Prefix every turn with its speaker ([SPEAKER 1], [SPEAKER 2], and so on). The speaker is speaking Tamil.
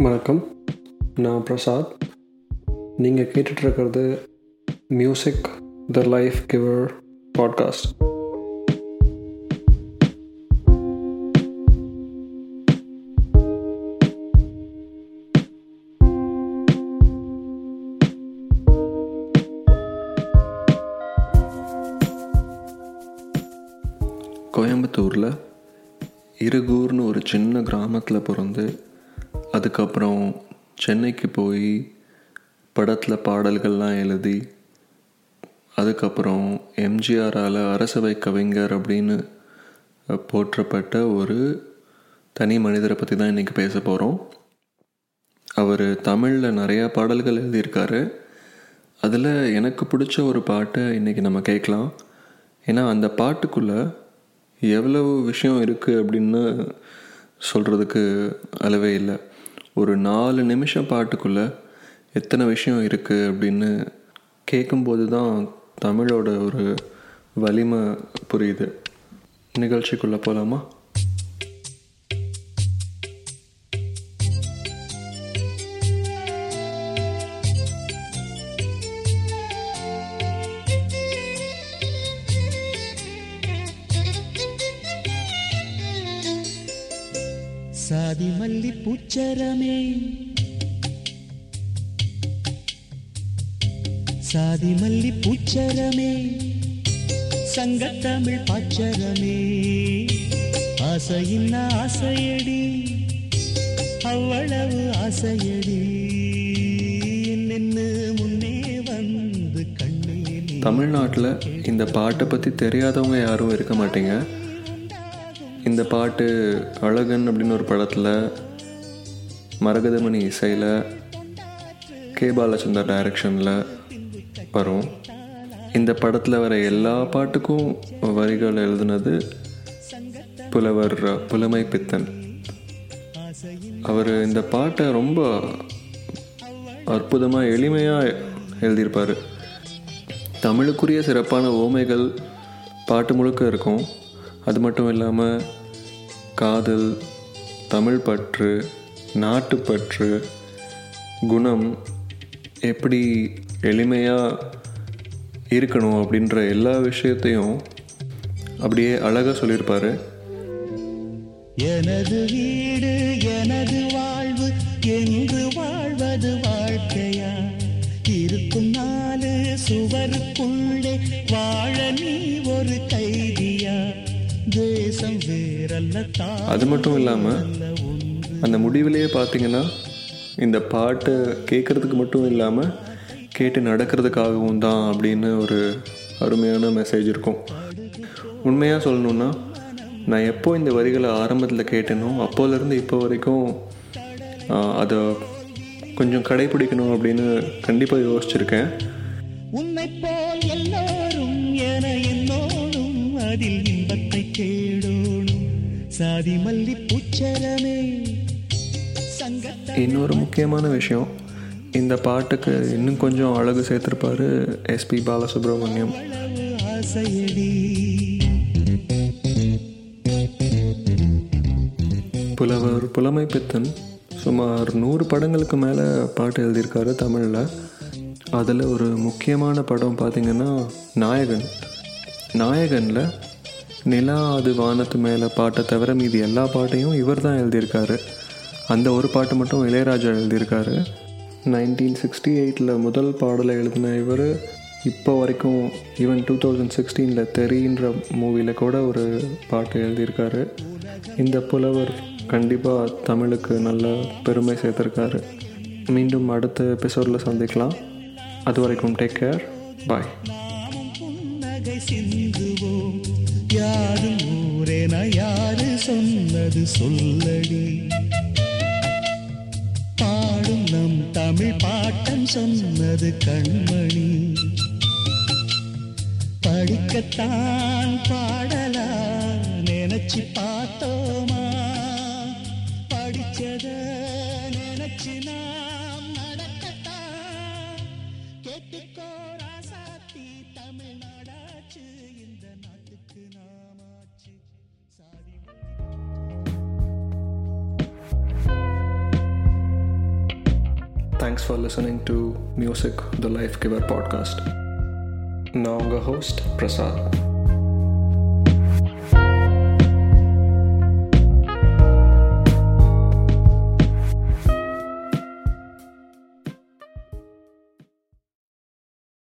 [SPEAKER 1] வணக்கம். நான் பிரசாத். நீங்கள் கேட்டுட்ருக்கிறது music the life giver podcast கோயம்புத்தூரில் இருகூர்னு ஒரு சின்ன கிராமத்தில் பிறந்து அதுக்கப்புறம் சென்னைக்கு போய் படத்தில் பாடல்கள்லாம் எழுதி அதுக்கப்புறம் எம்ஜிஆரால் அரசவை கவிஞர் அப்படின்னு போற்றப்பட்ட ஒரு தனி மனிதரை பற்றி தான் இன்றைக்கி பேச போகிறோம் அவர் தமிழில் நிறையா பாடல்கள் எழுதியிருக்காரு. அதில் எனக்கு பிடிச்ச ஒரு பாட்டை இன்றைக்கி நம்ம கேட்கலாம். ஏன்னா அந்த பாட்டுக்குள்ளே எவ்வளவு விஷயம் இருக்குது அப்படின்னு சொல்கிறதுக்கு அளவே இல்லை. ஒரு நாலு நிமிஷம் பாட்டுக்குள்ளே எத்தனை விஷயம் இருக்குது அப்படின்னு கேட்கும்போது தான் தமிழோட ஒரு வலிமை புரியுது. நிகழ்ச்சிக்குள்ளே போகலாமா
[SPEAKER 2] சாதி மல்லி பூச்சரமே. சாதி மல்லி பூச்சரமே. சங்கத்தமிழ் பாச்சரமே. ஆசையின் ஆசையடி. அவ்வளவு ஆசையடி. நின்று முன்னே வந்து கண்ணே
[SPEAKER 1] தமிழ்நாட்டில் இந்த பாட்டை பற்றி தெரியாதவங்க யாரும் இருக்க மாட்டேங்க. இந்த பாட்டு அழகன் அப்படின்னு ஒரு படத்தில் மரகதமணி இசையில் கே பாலச்சந்தர் டைரக்ஷனில் வரும். இந்த படத்தில் வர எல்லா பாட்டுக்கும் வரிகள் எழுதுனது புலவர் புலமை பித்தன். அவர் இந்த பாட்டை ரொம்ப அற்புதமாக எளிமையாக எழுதியிருப்பார். தமிழுக்குரிய சிறப்பான ஓமைகள் பாட்டு முழுக்க இருக்கும். அது மட்டும் இல்லாமல் காதல் தமிழ் பற்று நாட்டுப்பற்று குணம் எப்படி எளிமையாக இருக்கணும் அப்படின்ற எல்லா விஷயத்தையும் அப்படியே அழகாக சொல்லியிருப்பார்.
[SPEAKER 2] எனது வீடு எனது வாழ்வு என்று வாழ்வது வாழ்க்கையா? இருக்கும் நாலு சுவருக்குள்ளே வாழ நீ ஒரு கை
[SPEAKER 1] அது மட்டும் இல்லாமல் அந்த முடிவிலேயே பார்த்தீங்கன்னா இந்த பாட்டை கேட்குறதுக்கு மட்டும் இல்லாமல் கேட்டு நடக்கிறதுக்காகவும் தான் அப்படின்னு ஒரு அருமையான மெசேஜ் இருக்கும். உண்மையாக சொல்லணுன்னா நான் எப்போ இந்த வரிகளை ஆரம்பத்தில் கேட்டேனோ அப்போலேருந்து இப்போ வரைக்கும் அதை கொஞ்சம் கடைபிடிக்கணும் அப்படின்னு கண்டிப்பாக யோசிச்சிருக்கேன்.
[SPEAKER 2] உன்னை போல் எல்லோரும் என என்னோடும் அதில் இன்பத்தை
[SPEAKER 1] இன்னொரு முக்கியமான விஷயம் இந்த பாட்டுக்கு இன்னும் கொஞ்சம் அழகு சேர்த்துருப்பாரு எஸ்பி பாலசுப்ரமணியம். புலவர் புலமை பித்தன் சுமார் நூறு படங்களுக்கு மேலே பாட்டு எழுதியிருக்காரு தமிழில். அதில் ஒரு முக்கியமான படம் பார்த்திங்கன்னா நாயகன். நாயகனில் நிலா அது வானத்து மேலே பாட்டை தவிர மீதி எல்லா பாட்டையும் இவர் தான் எழுதியிருக்காரு. அந்த ஒரு பாட்டு மட்டும் இளையராஜா எழுதியிருக்காரு. நைன்டீன் சிக்ஸ்டி எயிட்டில் முதல் பாடலை எழுதின இவர் இப்போ வரைக்கும் ஈவன் டூ தௌசண்ட் சிக்ஸ்டீனில் தெரின்ற மூவியில் கூட ஒரு பாட்டு எழுதியிருக்காரு. இந்த புலவர் கண்டிப்பாக தமிழுக்கு நல்ல பெருமை சேர்த்துருக்காரு. மீண்டும் அடுத்த எபிசோடில் சந்திக்கலாம். அது வரைக்கும் டேக் கேர் பாய்
[SPEAKER 2] சிந்துவோம். யாரும் ஊரேன யாரு சொன்னது சொல்லடி பாடும் நம் தமிழ் பாட்டம் சொன்னது கண்மணி. படிக்கத்தான் பாடலா நினைச்சு பா
[SPEAKER 1] Thanks for listening to Music the Life Giver podcast. Now, your host, Prasad.